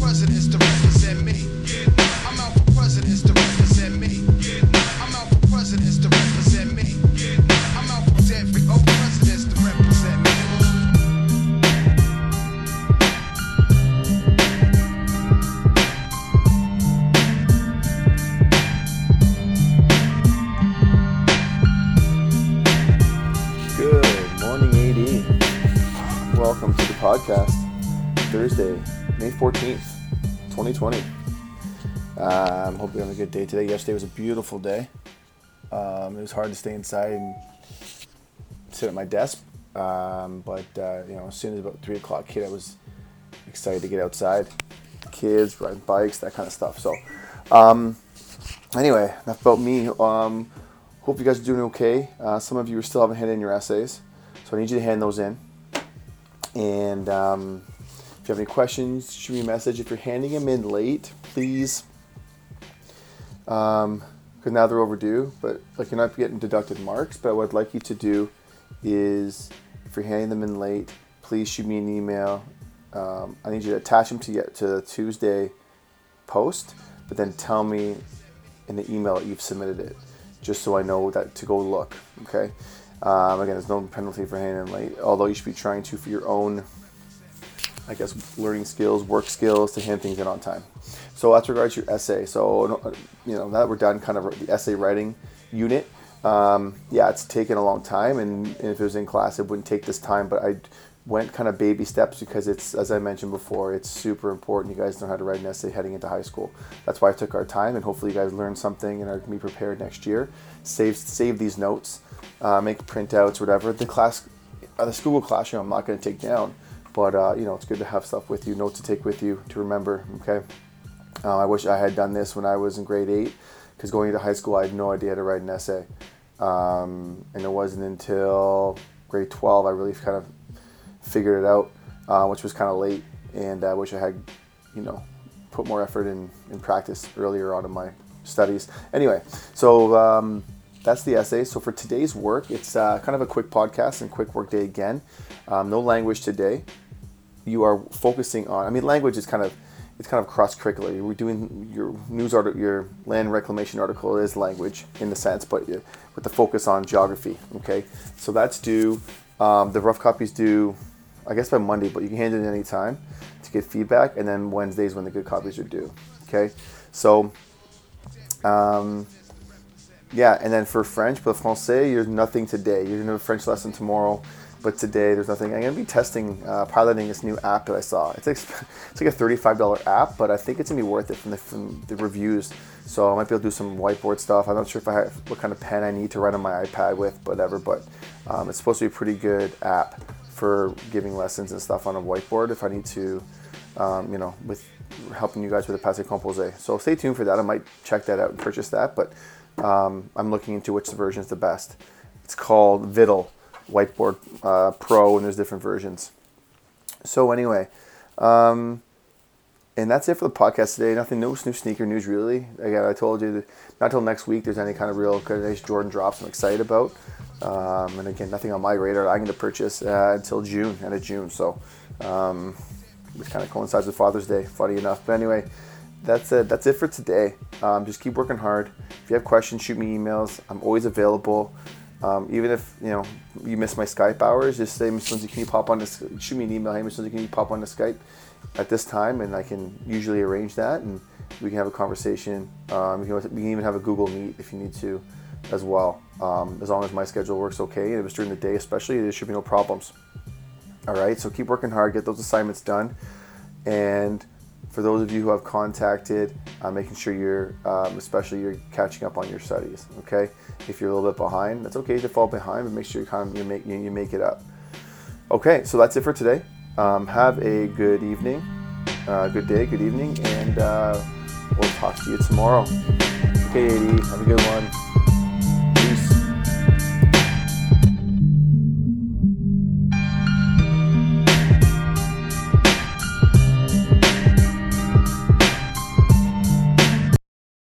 presidents to represent me. I'm out for presidents to represent me. I'm out for presidents to represent me. I'm out for every old presidents to represent me. Good morning, AD. Welcome to the podcast. Thursday, May 14th, 2020. Um, hope you're having a good day today. Yesterday was a beautiful day. Um, it was hard to stay inside and sit at my desk, um, but uh, you know, as soon as about three o'clock hit, I was excited to get outside. Kids, riding bikes, that kind of stuff. So, um, anyway, enough about me. Um, hope you guys are doing okay. Uh, some of you are still haven't handed in your essays, so I need you to hand those in. And um, if you have any questions, shoot me a message. If you're handing them in late, please, because now they're overdue. But like you're not getting deducted marks. But what I'd like you to do is, if you're handing them in late, please shoot me an email. Um, I need you to attach them to to the Tuesday post, but then tell me in the email that you've submitted it, just so I know that to go look. Okay. Um, again, there's no penalty for handing late, although you should be trying to for your own, I guess, learning skills, work skills to hand things in on time. So that's regards to your essay. So you know now that we're done, kind of the essay writing unit. Um, yeah, it's taken a long time, and, and if it was in class, it wouldn't take this time. But I went kind of baby steps because it's, as I mentioned before, it's super important. You guys know how to write an essay heading into high school. That's why I took our time, and hopefully you guys learned something and are be prepared next year. Save save these notes, uh, make printouts, whatever. The class, uh, the school classroom, I'm not going to take down, but uh, you know it's good to have stuff with you, notes to take with you to remember. Okay. Uh, I wish I had done this when I was in grade eight, because going into high school, I had no idea how to write an essay, um, and it wasn't until grade 12 I really kind of figured it out, uh, which was kind of late, and I wish I had, you know, put more effort in, in practice earlier on in my studies. Anyway, so um, that's the essay. So for today's work, it's uh, kind of a quick podcast and quick work day again. Um, no language today. You are focusing on. I mean, language is kind of it's kind of cross curricular. You're doing your news article, your land reclamation article is language in the sense, but with the focus on geography. Okay, so that's due. Um, the rough copies due, I guess by Monday, but you can hand it in any time to get feedback, and then Wednesdays when the good copies are due. Okay, so um, yeah, and then for French, le français, there's nothing today. You're gonna have a French lesson tomorrow, but today there's nothing. I'm gonna be testing, uh, piloting this new app that I saw. It's like, it's like a $35 app, but I think it's gonna be worth it from the, from the reviews. So I might be able to do some whiteboard stuff. I'm not sure if I have what kind of pen I need to write on my iPad with, whatever. But um, it's supposed to be a pretty good app for giving lessons and stuff on a whiteboard. If I need to, um, you know, with helping you guys with the passé composé. So stay tuned for that. I might check that out and purchase that. But um, I'm looking into which version is the best. It's called Vittle Whiteboard uh, Pro, and there's different versions. So anyway, um, and that's it for the podcast today. Nothing, no new sneaker news really. Again, I told you that not till next week there's any kind of real nice Jordan drops I'm excited about. Um, and again, nothing on my radar. I'm going to purchase uh, until June, end of June. So, um, which kind of coincides with Father's Day, funny enough. But anyway, that's it. That's it for today. Um, just keep working hard. If you have questions, shoot me emails. I'm always available. Um, even if you know you miss my Skype hours, just say, Miss Lindsay, can you pop on this? Shoot me an email. Hey, Miss Lindsay, can you pop on the Skype at this time? And I can usually arrange that, and we can have a conversation. Um, we, can, we can even have a Google Meet if you need to, as well. Um, as long as my schedule works okay, and if it's during the day, especially, there should be no problems. All right. So keep working hard. Get those assignments done, and for those of you who have contacted, uh, making sure you're, um, especially you're catching up on your studies. Okay, if you're a little bit behind, that's okay to fall behind, but make sure you kind of you make you, you make it up. Okay, so that's it for today. Um, have a good evening, uh, good day, good evening, and uh, we'll talk to you tomorrow. Okay, AD, have a good one.